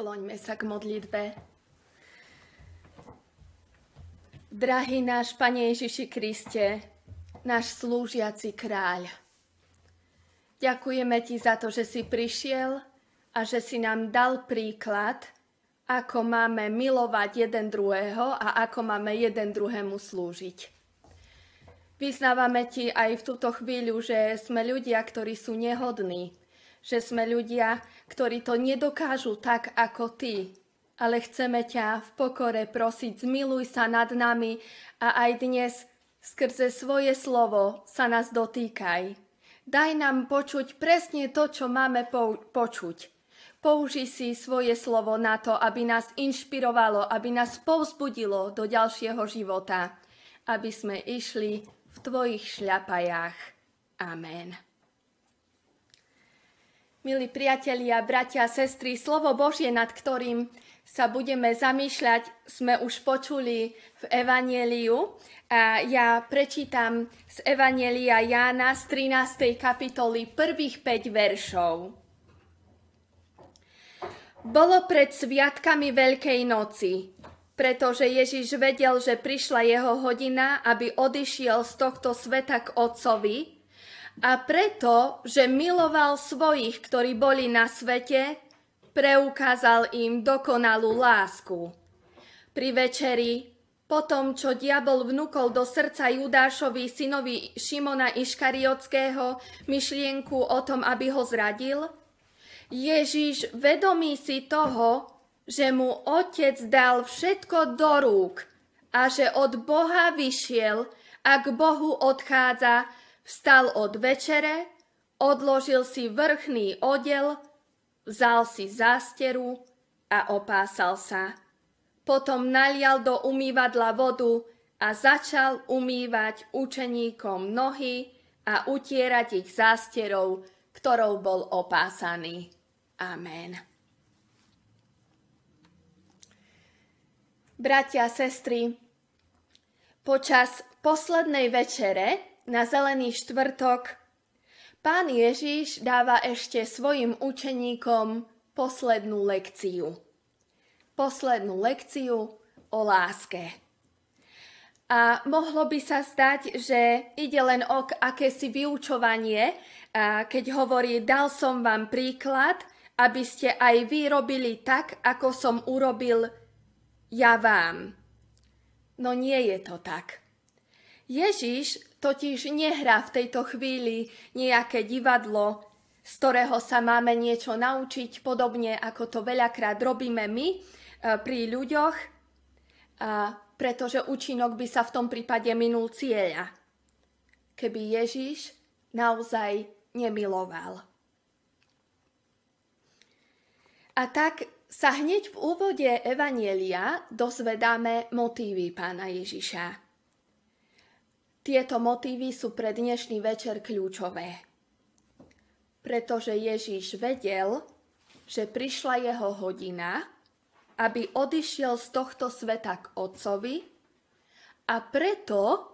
Skloňme sa k modlitbe. Drahý náš Pane Ježiši Kriste, náš slúžiaci kráľ, ďakujeme Ti za to, že si prišiel a že si nám dal príklad, ako máme milovať jeden druhého a ako máme jeden druhému slúžiť. Vyznávame Ti aj v túto chvíľu, že sme ľudia, ktorí sú nehodní, že sme ľudia, ktorí to nedokážu tak ako Ty, ale chceme ťa v pokore prosiť, zmiluj sa nad nami a aj dnes skrze svoje slovo sa nás dotýkaj. Daj nám počuť presne to, čo máme po- počuť. Použi si svoje slovo na to, aby nás inšpirovalo, aby nás povzbudilo do ďalšieho života, aby sme išli v Tvojich šľapajách. Amen. Milí priatelia, bratia a sestry, slovo Božie, nad ktorým sa budeme zamýšľať, sme už počuli v Evanieliu. A ja prečítam z Evanielia Jána z 13. kapitoly prvých 5 veršov. Bolo pred sviatkami Veľkej noci, pretože Ježiš vedel, že prišla jeho hodina, aby odišiel z tohto sveta k Otcovi, a preto, že miloval svojich, ktorí boli na svete, preukázal im dokonalú lásku. Pri večeri, po tom, čo diabol vnúkol do srdca Judášovi, synovi Šimona Iškariotského, myšlienku o tom, aby ho zradil, Ježiš vedomí si toho, že mu otec dal všetko do rúk a že od Boha vyšiel a k Bohu odchádza, Vstal od večere, odložil si vrchný odel, vzal si zásteru a opásal sa. Potom nalial do umývadla vodu a začal umývať učeníkom nohy a utierať ich zásterou, ktorou bol opásaný. Amen. Bratia a sestry, počas poslednej večere na Zelený štvrtok pán Ježiš dáva ešte svojim učeníkom poslednú lekciu. Poslednú lekciu o láske. A mohlo by sa zdať, že ide len o akési vyučovanie, keď hovorí, dal som vám príklad, aby ste aj vy robili tak, ako som urobil ja vám. No nie je to tak. Ježiš totiž nehrá v tejto chvíli nejaké divadlo, z ktorého sa máme niečo naučiť, podobne ako to veľakrát robíme my e, pri ľuďoch, a pretože účinok by sa v tom prípade minul cieľa, keby Ježiš naozaj nemiloval. A tak sa hneď v úvode Evanielia dozvedáme motívy pána Ježiša. Tieto motívy sú pre dnešný večer kľúčové. Pretože Ježíš vedel, že prišla jeho hodina, aby odišiel z tohto sveta k Otcovi a preto,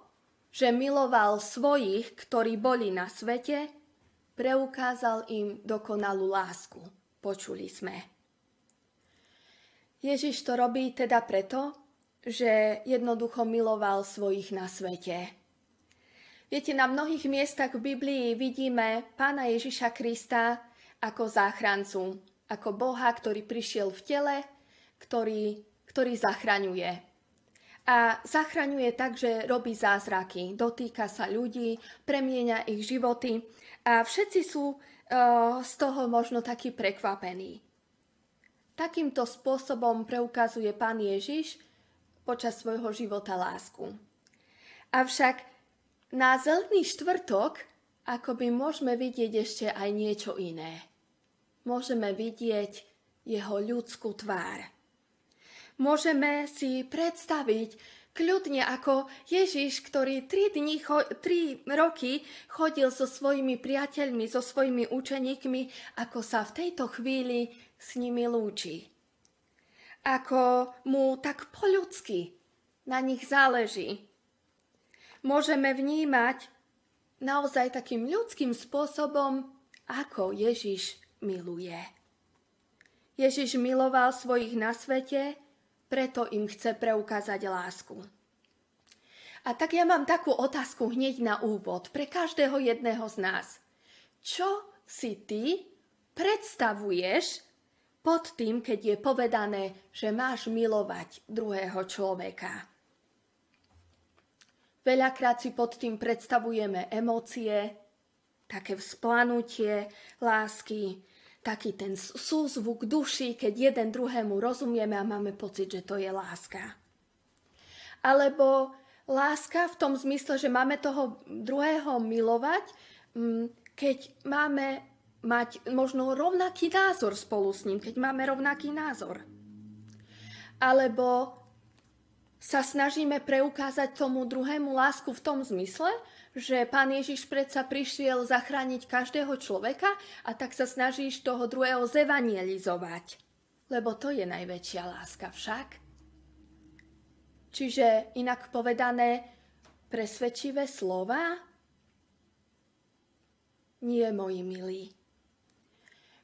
že miloval svojich, ktorí boli na svete, preukázal im dokonalú lásku. Počuli sme. Ježiš to robí teda preto, že jednoducho miloval svojich na svete. Viete, na mnohých miestach v Biblii vidíme pána Ježiša Krista ako záchrancu, ako Boha, ktorý prišiel v tele, ktorý, ktorý zachraňuje. A zachraňuje tak, že robí zázraky, dotýka sa ľudí, premieňa ich životy a všetci sú uh, z toho možno takí prekvapení. Takýmto spôsobom preukazuje pán Ježiš počas svojho života lásku. Avšak na zelený štvrtok akoby môžeme vidieť ešte aj niečo iné. Môžeme vidieť jeho ľudskú tvár. Môžeme si predstaviť kľudne ako Ježiš, ktorý tri, dní, tri roky chodil so svojimi priateľmi, so svojimi učeníkmi, ako sa v tejto chvíli s nimi lúči. Ako mu tak po ľudsky na nich záleží môžeme vnímať naozaj takým ľudským spôsobom, ako Ježiš miluje. Ježiš miloval svojich na svete, preto im chce preukázať lásku. A tak ja mám takú otázku hneď na úvod pre každého jedného z nás. Čo si ty predstavuješ pod tým, keď je povedané, že máš milovať druhého človeka? Veľakrát si pod tým predstavujeme emócie, také vzplanutie lásky, taký ten súzvuk duši, keď jeden druhému rozumieme a máme pocit, že to je láska. Alebo láska v tom zmysle, že máme toho druhého milovať, mm, keď máme mať možno rovnaký názor spolu s ním, keď máme rovnaký názor. Alebo sa snažíme preukázať tomu druhému lásku v tom zmysle, že pán Ježiš predsa prišiel zachrániť každého človeka a tak sa snažíš toho druhého zevangelizovať. Lebo to je najväčšia láska však. Čiže inak povedané, presvedčivé slova? Nie, moji milí.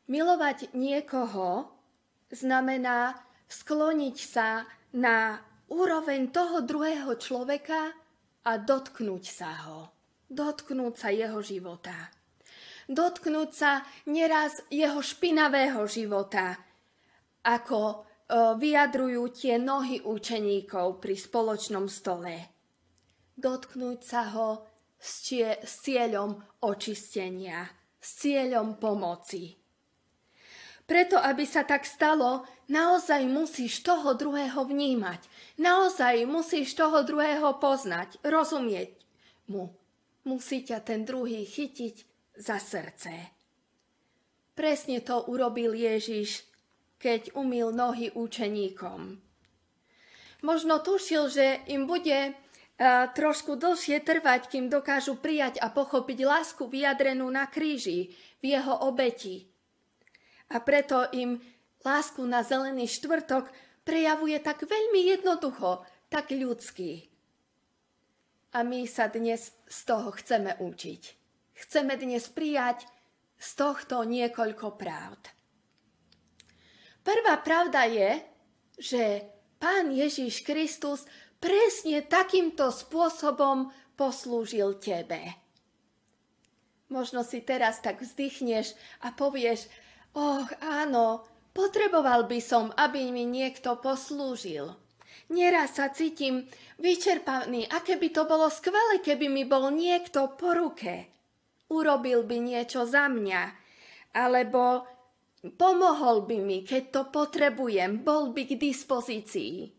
Milovať niekoho znamená skloniť sa na úroveň toho druhého človeka a dotknúť sa ho. Dotknúť sa jeho života. Dotknúť sa neraz jeho špinavého života, ako o, vyjadrujú tie nohy učeníkov pri spoločnom stole. Dotknúť sa ho s cieľom očistenia, s cieľom pomoci. Preto, aby sa tak stalo, naozaj musíš toho druhého vnímať. Naozaj musíš toho druhého poznať, rozumieť mu. Musí ťa ten druhý chytiť za srdce. Presne to urobil Ježiš, keď umil nohy učeníkom. Možno tušil, že im bude trošku dlhšie trvať, kým dokážu prijať a pochopiť lásku vyjadrenú na kríži, v jeho obeti. A preto im lásku na zelený štvrtok prejavuje tak veľmi jednoducho, tak ľudský. A my sa dnes z toho chceme učiť. Chceme dnes prijať z tohto niekoľko pravd. Prvá pravda je, že Pán Ježiš Kristus presne takýmto spôsobom poslúžil tebe. Možno si teraz tak vzdychneš a povieš, Och, áno, potreboval by som, aby mi niekto poslúžil. Nieraz sa cítim vyčerpaný, aké by to bolo skvelé, keby mi bol niekto po ruke. Urobil by niečo za mňa, alebo pomohol by mi, keď to potrebujem, bol by k dispozícii.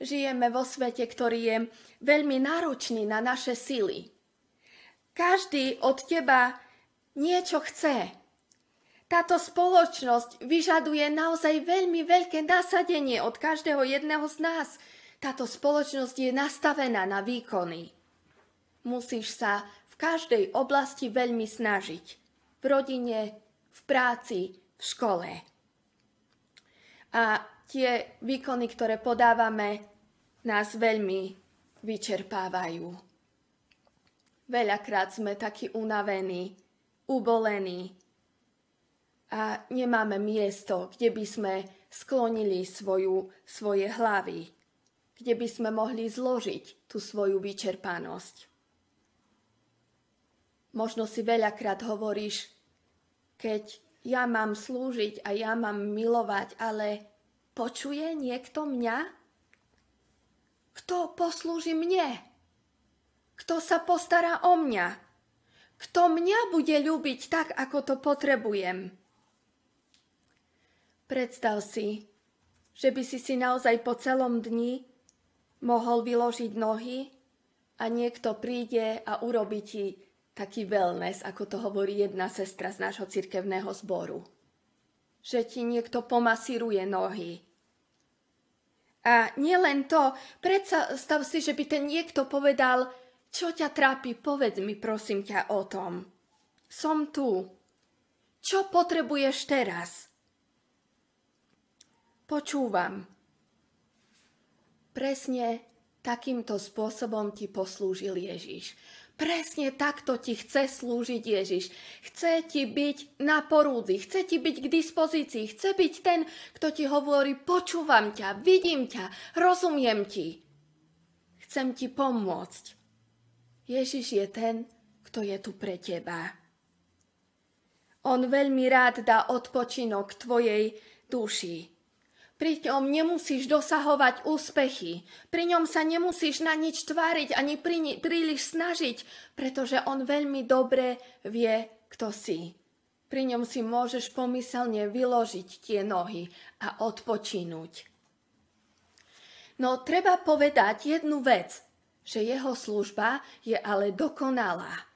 Žijeme vo svete, ktorý je veľmi náročný na naše sily. Každý od teba niečo chce, táto spoločnosť vyžaduje naozaj veľmi veľké nasadenie od každého jedného z nás. Táto spoločnosť je nastavená na výkony. Musíš sa v každej oblasti veľmi snažiť. V rodine, v práci, v škole. A tie výkony, ktoré podávame, nás veľmi vyčerpávajú. Veľakrát sme takí unavení, ubolení, a nemáme miesto, kde by sme sklonili svoju, svoje hlavy, kde by sme mohli zložiť tú svoju vyčerpanosť. Možno si veľakrát hovoríš, keď ja mám slúžiť a ja mám milovať, ale počuje niekto mňa? Kto poslúži mne? Kto sa postará o mňa? Kto mňa bude ľúbiť tak, ako to potrebujem? Predstav si, že by si si naozaj po celom dni mohol vyložiť nohy a niekto príde a urobí ti taký wellness, ako to hovorí jedna sestra z nášho cirkevného zboru. Že ti niekto pomasíruje nohy. A nielen to, predstav si, že by ten niekto povedal, čo ťa trápi, povedz mi prosím ťa o tom. Som tu. Čo potrebuješ teraz? Počúvam. Presne takýmto spôsobom ti poslúžil Ježiš. Presne takto ti chce slúžiť Ježiš. Chce ti byť na porúdzi, chce ti byť k dispozícii, chce byť ten, kto ti hovorí, počúvam ťa, vidím ťa, rozumiem ti. Chcem ti pomôcť. Ježiš je ten, kto je tu pre teba. On veľmi rád dá odpočinok tvojej duši. Pri ňom nemusíš dosahovať úspechy. Pri ňom sa nemusíš na nič tváriť ani pri, príliš snažiť, pretože on veľmi dobre vie, kto si. Pri ňom si môžeš pomyselne vyložiť tie nohy a odpočinúť. No treba povedať jednu vec, že jeho služba je ale dokonalá.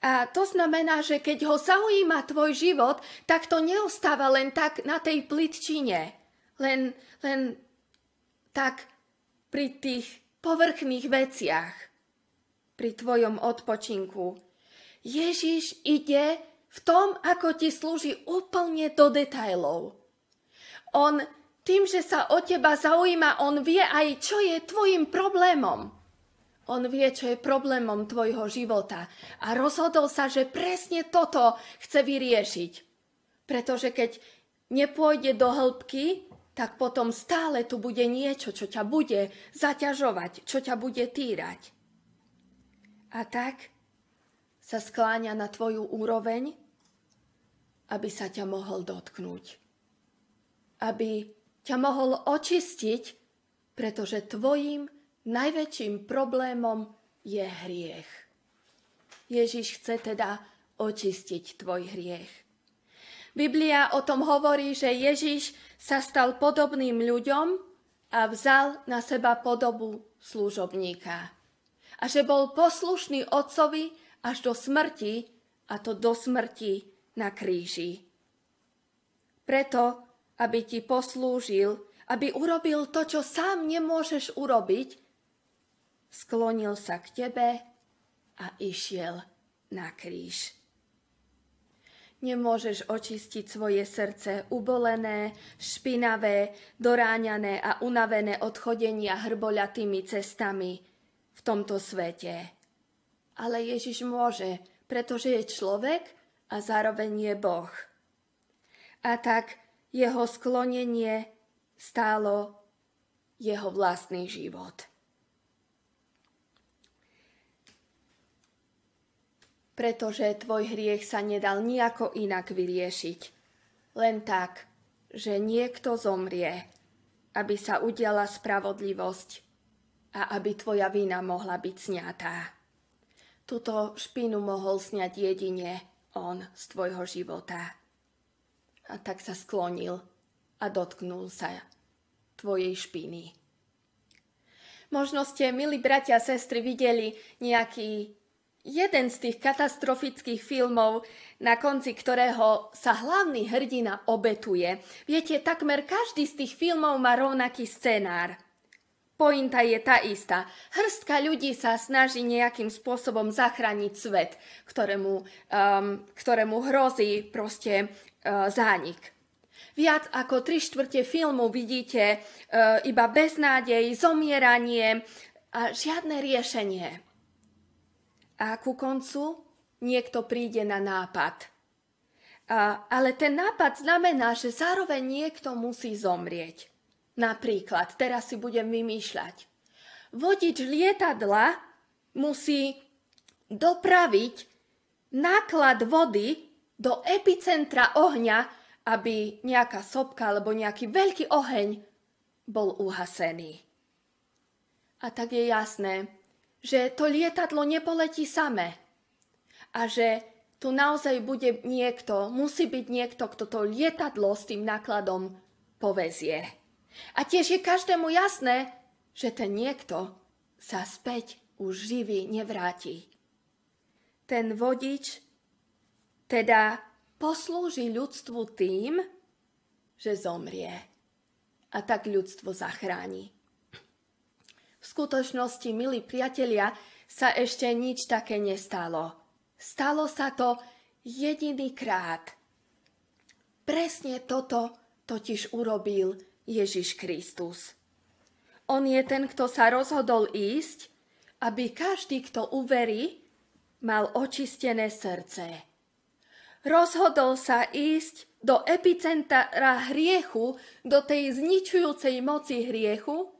A to znamená, že keď ho zaujíma tvoj život, tak to neostáva len tak na tej plitčine len, len tak pri tých povrchných veciach, pri tvojom odpočinku. Ježiš ide v tom, ako ti slúži úplne do detajlov. On tým, že sa o teba zaujíma, on vie aj, čo je tvojim problémom. On vie, čo je problémom tvojho života a rozhodol sa, že presne toto chce vyriešiť. Pretože keď nepôjde do hĺbky, tak potom stále tu bude niečo, čo ťa bude zaťažovať, čo ťa bude týrať. A tak sa skláňa na tvoju úroveň, aby sa ťa mohol dotknúť. Aby ťa mohol očistiť, pretože tvojim najväčším problémom je hriech. Ježiš chce teda očistiť tvoj hriech. Biblia o tom hovorí, že Ježiš sa stal podobným ľuďom a vzal na seba podobu služobníka. A že bol poslušný otcovi až do smrti, a to do smrti na kríži. Preto, aby ti poslúžil, aby urobil to, čo sám nemôžeš urobiť, sklonil sa k tebe a išiel na kríž. Nemôžeš očistiť svoje srdce ubolené, špinavé, doráňané a unavené od chodenia hrboľatými cestami v tomto svete. Ale Ježiš môže, pretože je človek a zároveň je Boh. A tak jeho sklonenie stálo jeho vlastný život. Pretože tvoj hriech sa nedal nejako inak vyriešiť. Len tak, že niekto zomrie, aby sa udiala spravodlivosť a aby tvoja vina mohla byť sňatá. Tuto špinu mohol sňať jedine on z tvojho života. A tak sa sklonil a dotknul sa tvojej špiny. Možno ste, milí bratia a sestry, videli nejaký jeden z tých katastrofických filmov, na konci ktorého sa hlavný hrdina obetuje. Viete, takmer každý z tých filmov má rovnaký scenár. Pointa je tá istá. Hrstka ľudí sa snaží nejakým spôsobom zachrániť svet, ktorému, um, ktorému hrozí proste uh, zánik. Viac ako tri štvrte filmu vidíte uh, iba beznádej, zomieranie a žiadne riešenie a ku koncu niekto príde na nápad. A, ale ten nápad znamená, že zároveň niekto musí zomrieť. Napríklad, teraz si budem vymýšľať. Vodič lietadla musí dopraviť náklad vody do epicentra ohňa, aby nejaká sopka alebo nejaký veľký oheň bol uhasený. A tak je jasné, že to lietadlo nepoletí samé a že tu naozaj bude niekto, musí byť niekto, kto to lietadlo s tým nákladom povezie. A tiež je každému jasné, že ten niekto sa späť už živý nevráti. Ten vodič teda poslúži ľudstvu tým, že zomrie a tak ľudstvo zachráni. V skutočnosti, milí priatelia, sa ešte nič také nestalo. Stalo sa to jediný krát. Presne toto totiž urobil Ježiš Kristus. On je ten, kto sa rozhodol ísť aby každý, kto uverí, mal očistené srdce. Rozhodol sa ísť do epicentra hriechu, do tej zničujúcej moci hriechu,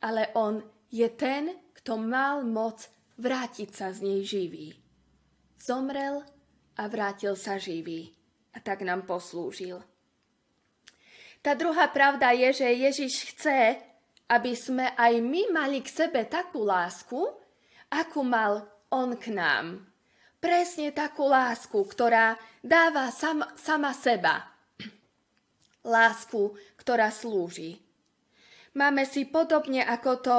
ale on je ten, kto mal moc vrátiť sa z nej živý. Zomrel a vrátil sa živý a tak nám poslúžil. Tá druhá pravda je, že Ježiš chce, aby sme aj my mali k sebe takú lásku, akú mal on k nám. Presne takú lásku, ktorá dáva sam, sama seba. Lásku, ktorá slúži. Máme si podobne, ako to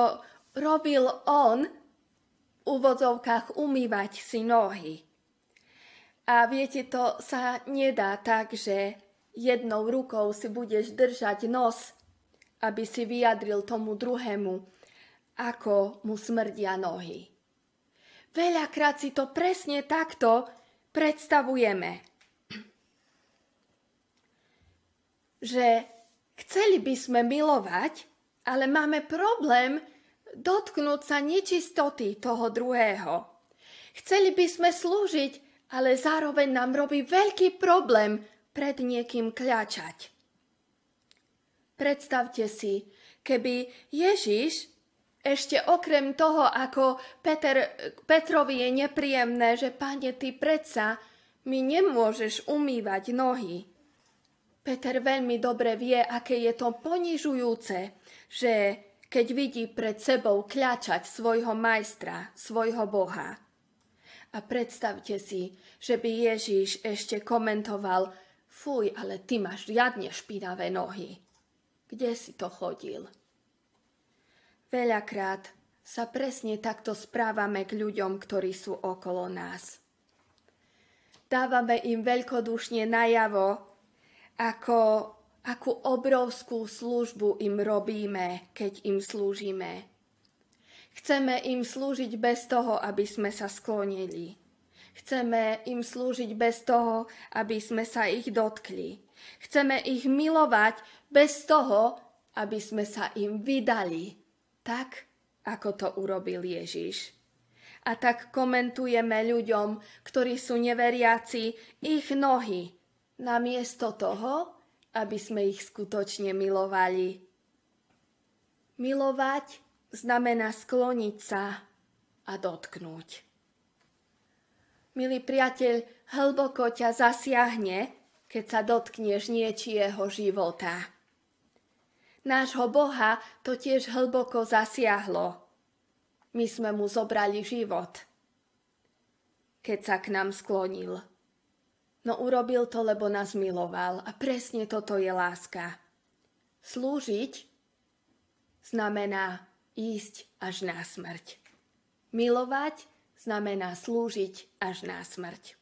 robil on, v úvodzovkách umývať si nohy. A viete, to sa nedá tak, že jednou rukou si budeš držať nos, aby si vyjadril tomu druhému, ako mu smrdia nohy. Veľakrát si to presne takto predstavujeme. Že chceli by sme milovať, ale máme problém dotknúť sa nečistoty toho druhého. Chceli by sme slúžiť, ale zároveň nám robí veľký problém pred niekým kľačať. Predstavte si, keby Ježiš ešte okrem toho, ako Peter, Petrovi je nepríjemné, že páne, ty predsa mi nemôžeš umývať nohy. Peter veľmi dobre vie, aké je to ponižujúce, že keď vidí pred sebou kľačať svojho majstra, svojho Boha. A predstavte si, že by Ježíš ešte komentoval, fuj, ale ty máš riadne špinavé nohy. Kde si to chodil? Veľakrát sa presne takto správame k ľuďom, ktorí sú okolo nás. Dávame im veľkodušne najavo, ako, akú obrovskú službu im robíme, keď im slúžime. Chceme im slúžiť bez toho, aby sme sa sklonili. Chceme im slúžiť bez toho, aby sme sa ich dotkli. Chceme ich milovať bez toho, aby sme sa im vydali, tak ako to urobil Ježiš. A tak komentujeme ľuďom, ktorí sú neveriaci, ich nohy, namiesto toho, aby sme ich skutočne milovali. Milovať znamená skloniť sa a dotknúť. Milý priateľ, hlboko ťa zasiahne, keď sa dotkneš niečieho života. Nášho Boha to tiež hlboko zasiahlo. My sme mu zobrali život, keď sa k nám sklonil. No urobil to, lebo nás miloval a presne toto je láska. Slúžiť znamená ísť až na smrť. Milovať znamená slúžiť až na smrť.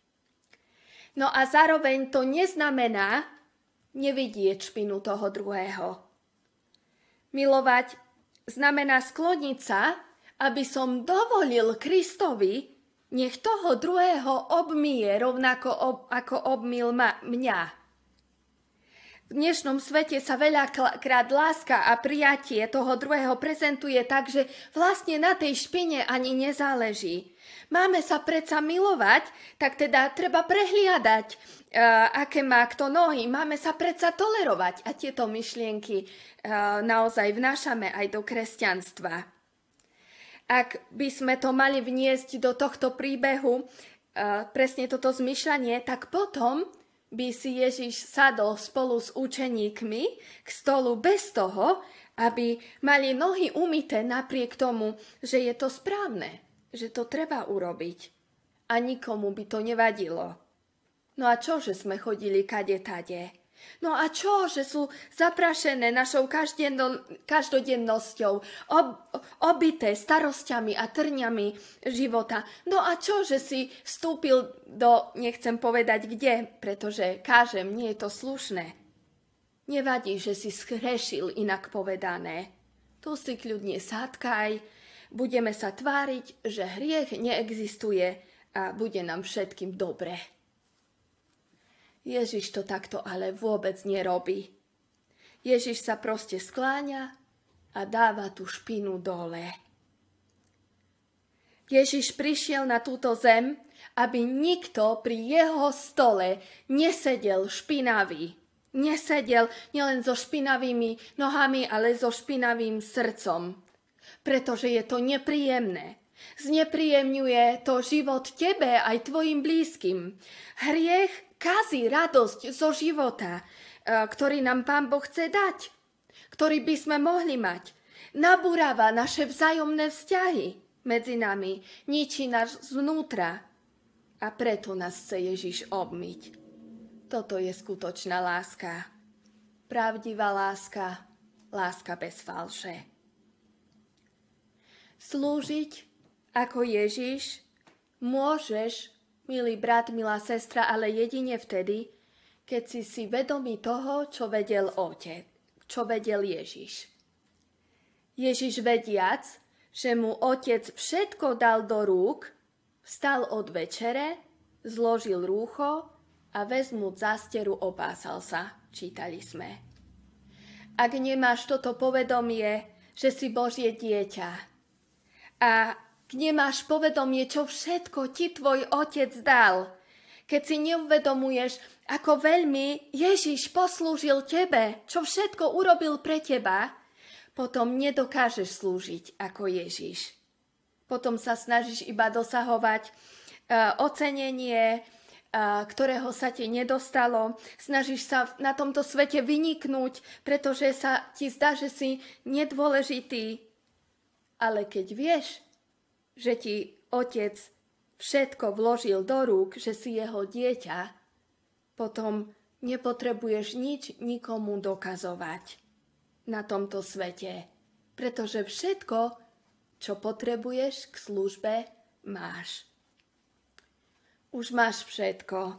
No a zároveň to neznamená nevidieť špinu toho druhého. Milovať znamená skloniť sa, aby som dovolil Kristovi, nech toho druhého obmije rovnako ob, ako obmil ma, mňa. V dnešnom svete sa veľakrát láska a prijatie toho druhého prezentuje tak, že vlastne na tej špine ani nezáleží. Máme sa predsa milovať, tak teda treba prehliadať, uh, aké má kto nohy. Máme sa predsa tolerovať a tieto myšlienky uh, naozaj vnášame aj do kresťanstva. Ak by sme to mali vniesť do tohto príbehu, uh, presne toto zmyšľanie, tak potom by si Ježiš sadol spolu s učeníkmi k stolu bez toho, aby mali nohy umité napriek tomu, že je to správne, že to treba urobiť. A nikomu by to nevadilo. No a čo, že sme chodili kade tade? No a čo, že sú zaprašené našou každodennosťou, ob, obité starosťami a trňami života. No a čo, že si vstúpil do, nechcem povedať kde, pretože kážem, nie je to slušné. Nevadí, že si schrešil, inak povedané. Tu si kľudne sátkaj, budeme sa tváriť, že hriech neexistuje a bude nám všetkým dobre. Ježiš to takto ale vôbec nerobí. Ježiš sa proste skláňa a dáva tú špinu dole. Ježiš prišiel na túto zem, aby nikto pri jeho stole nesedel špinavý. Nesedel nielen so špinavými nohami, ale so špinavým srdcom. Pretože je to nepríjemné. Znepríjemňuje to život tebe aj tvojim blízkym. Hriech kazí radosť zo života, e, ktorý nám Pán Boh chce dať, ktorý by sme mohli mať. Nabúrava naše vzájomné vzťahy medzi nami, ničí nás zvnútra. A preto nás chce Ježiš obmyť. Toto je skutočná láska. Pravdivá láska, láska bez falše. Slúžiť ako Ježiš môžeš, milý brat, milá sestra, ale jedine vtedy, keď si si vedomý toho, čo vedel Otec, čo vedel Ježiš. Ježiš vediac, že mu Otec všetko dal do rúk, vstal od večere, zložil rúcho a vezmu zásteru opásal sa, čítali sme. Ak nemáš toto povedomie, že si Božie dieťa a nemáš povedomie, čo všetko ti tvoj otec dal. Keď si neuvedomuješ, ako veľmi Ježiš poslúžil tebe, čo všetko urobil pre teba, potom nedokážeš slúžiť ako Ježiš. Potom sa snažíš iba dosahovať uh, ocenenie, uh, ktorého sa ti nedostalo. Snažíš sa na tomto svete vyniknúť, pretože sa ti zdá, že si nedôležitý. Ale keď vieš, že ti otec všetko vložil do rúk, že si jeho dieťa, potom nepotrebuješ nič nikomu dokazovať na tomto svete, pretože všetko, čo potrebuješ k službe, máš. Už máš všetko.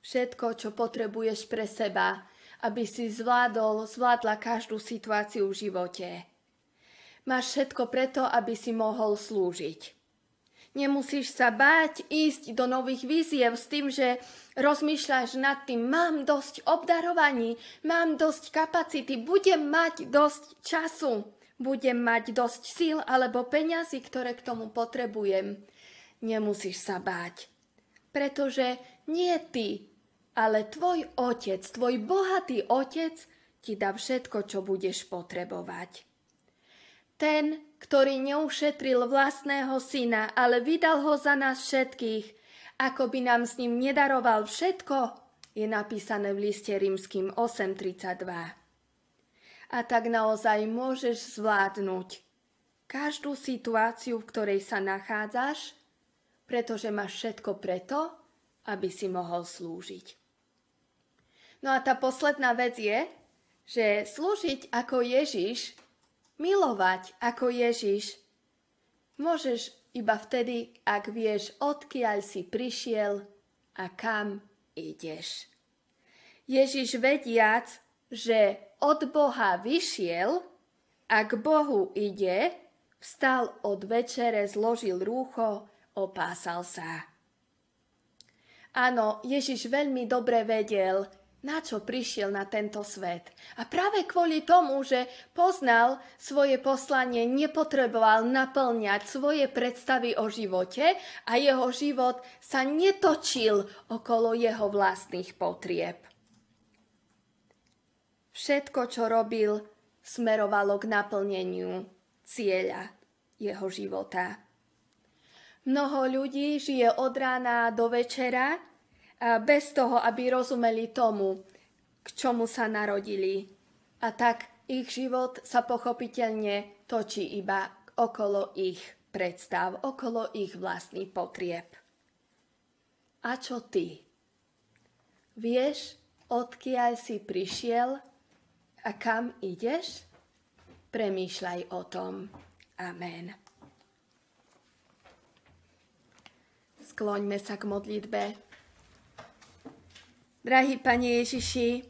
Všetko, čo potrebuješ pre seba, aby si zvládol, zvládla každú situáciu v živote. Máš všetko preto, aby si mohol slúžiť. Nemusíš sa báť ísť do nových víziev s tým, že rozmýšľaš nad tým, mám dosť obdarovaní, mám dosť kapacity, budem mať dosť času, budem mať dosť síl alebo peňazí, ktoré k tomu potrebujem. Nemusíš sa báť, pretože nie ty, ale tvoj otec, tvoj bohatý otec ti dá všetko, čo budeš potrebovať. Ten, ktorý neušetril vlastného syna, ale vydal ho za nás všetkých, ako by nám s ním nedaroval všetko, je napísané v liste rímským 8.32. A tak naozaj môžeš zvládnuť každú situáciu, v ktorej sa nachádzaš, pretože máš všetko preto, aby si mohol slúžiť. No a tá posledná vec je, že slúžiť ako Ježiš milovať ako Ježiš, môžeš iba vtedy, ak vieš, odkiaľ si prišiel a kam ideš. Ježiš vediac, že od Boha vyšiel a k Bohu ide, vstal od večere, zložil rúcho, opásal sa. Áno, Ježiš veľmi dobre vedel, na čo prišiel na tento svet. A práve kvôli tomu, že poznal svoje poslanie, nepotreboval naplňať svoje predstavy o živote a jeho život sa netočil okolo jeho vlastných potrieb. Všetko, čo robil, smerovalo k naplneniu cieľa jeho života. Mnoho ľudí žije od rána do večera bez toho, aby rozumeli tomu, k čomu sa narodili. A tak ich život sa pochopiteľne točí iba okolo ich predstav, okolo ich vlastných potrieb. A čo ty? Vieš, odkiaľ si prišiel a kam ideš? Premýšľaj o tom. Amen. Skloňme sa k modlitbe. Drahý Pane Ježiši,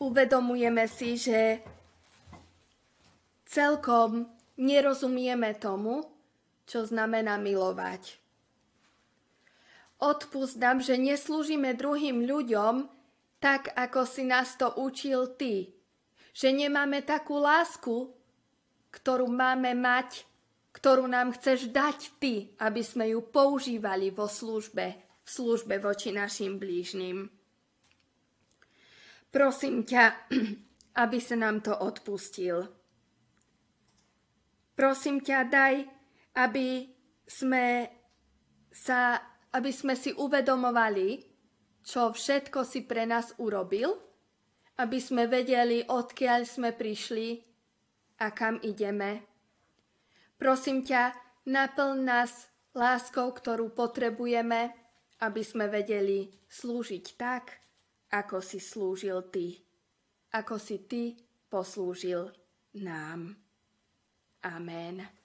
uvedomujeme si, že celkom nerozumieme tomu, čo znamená milovať. Odpust nám, že neslúžime druhým ľuďom tak, ako si nás to učil Ty. Že nemáme takú lásku, ktorú máme mať ktorú nám chceš dať Ty, aby sme ju používali vo službe, v službe voči našim blížnym. Prosím ťa, aby sa nám to odpustil. Prosím ťa, daj, aby sme, sa, aby sme si uvedomovali, čo všetko si pre nás urobil, aby sme vedeli, odkiaľ sme prišli a kam ideme. Prosím ťa, naplň nás láskou, ktorú potrebujeme, aby sme vedeli slúžiť tak, ako si slúžil ty, ako si ty poslúžil nám. Amen.